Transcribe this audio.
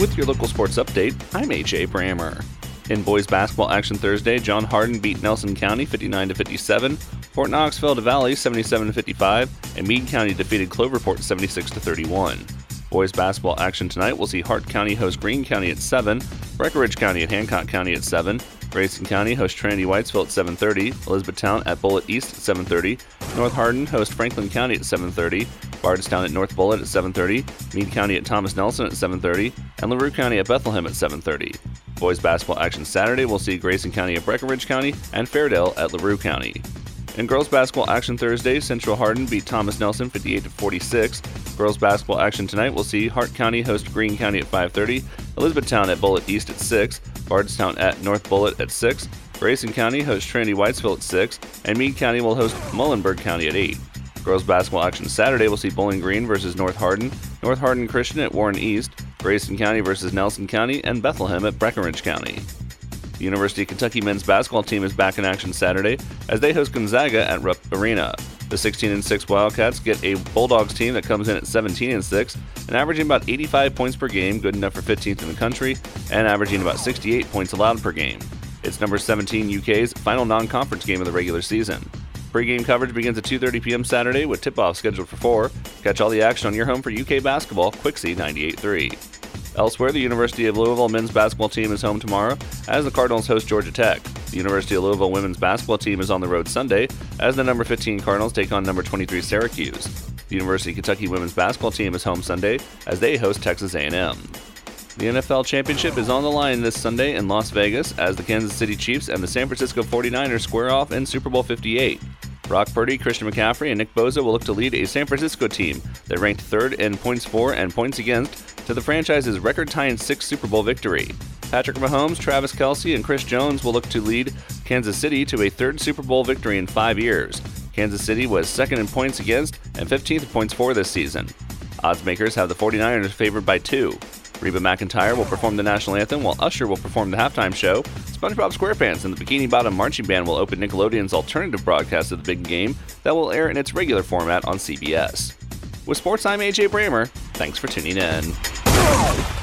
With your local sports update, I'm AJ Brammer. In boys basketball action Thursday, John Hardin beat Nelson County 59 57. Fort Knox fell to Valley 77 55, and Meade County defeated Cloverport 76 31. Boys basketball action tonight will see Hart County host Greene County at 7, Breckinridge County at Hancock County at 7, Grayson County host Trinity Whitesville at 7:30, Elizabethtown at Bullitt East at 7:30, North Hardin host Franklin County at 7:30, Bardstown at North Bullitt at 7:30, Meade County at Thomas Nelson at 7:30, and LaRue County at Bethlehem at 7:30. Boys basketball action Saturday will see Grayson County at Breckinridge County and Fairdale at LaRue County. In girls basketball action Thursday, Central Hardin beat Thomas Nelson 58 46. Girls basketball action tonight will see Hart County host Greene County at 5:30, Elizabethtown at Bullitt East at 6, Bardstown at North Bullitt at 6, Grayson County hosts Trinity Whitesville at 6, and Meade County will host Muhlenberg County at 8. Girls basketball action Saturday will see Bowling Green versus North Hardin, North Hardin Christian at Warren East, Grayson County versus Nelson County, and Bethlehem at Breckinridge County. The University of Kentucky men's basketball team is back in action Saturday as they host Gonzaga at Rupp Arena. The 16 and 6 Wildcats get a Bulldogs team that comes in at 17 and 6 and averaging about 85 points per game, good enough for 15th in the country, and averaging about 68 points allowed per game. It's number 17 UK's final non-conference game of the regular season. Pre-game coverage begins at 2:30 p.m. Saturday with tip-off scheduled for 4. Catch all the action on your home for UK basketball, Quixie 98.3. Elsewhere, the University of Louisville men's basketball team is home tomorrow as the Cardinals host Georgia Tech. The University of Louisville women's basketball team is on the road Sunday as the number 15 Cardinals take on number 23 Syracuse. The University of Kentucky women's basketball team is home Sunday as they host Texas A&M. The NFL Championship is on the line this Sunday in Las Vegas as the Kansas City Chiefs and the San Francisco 49ers square off in Super Bowl 58. Brock Purdy, Christian McCaffrey, and Nick Bosa will look to lead a San Francisco team that ranked third in points for and points against to the franchise's record tying sixth Super Bowl victory. Patrick Mahomes, Travis Kelce, and Chris Jones will look to lead Kansas City to a third Super Bowl victory in five years. Kansas City was second in points against and 15th in points for this season. Odds makers have the 49ers favored by two. Reba McEntire will perform the national anthem while Usher will perform the halftime show. SpongeBob SquarePants and the Bikini Bottom Marching Band will open Nickelodeon's alternative broadcast of the big game that will air in its regular format on CBS. With Sports, I'm AJ Brammer. Thanks for tuning in.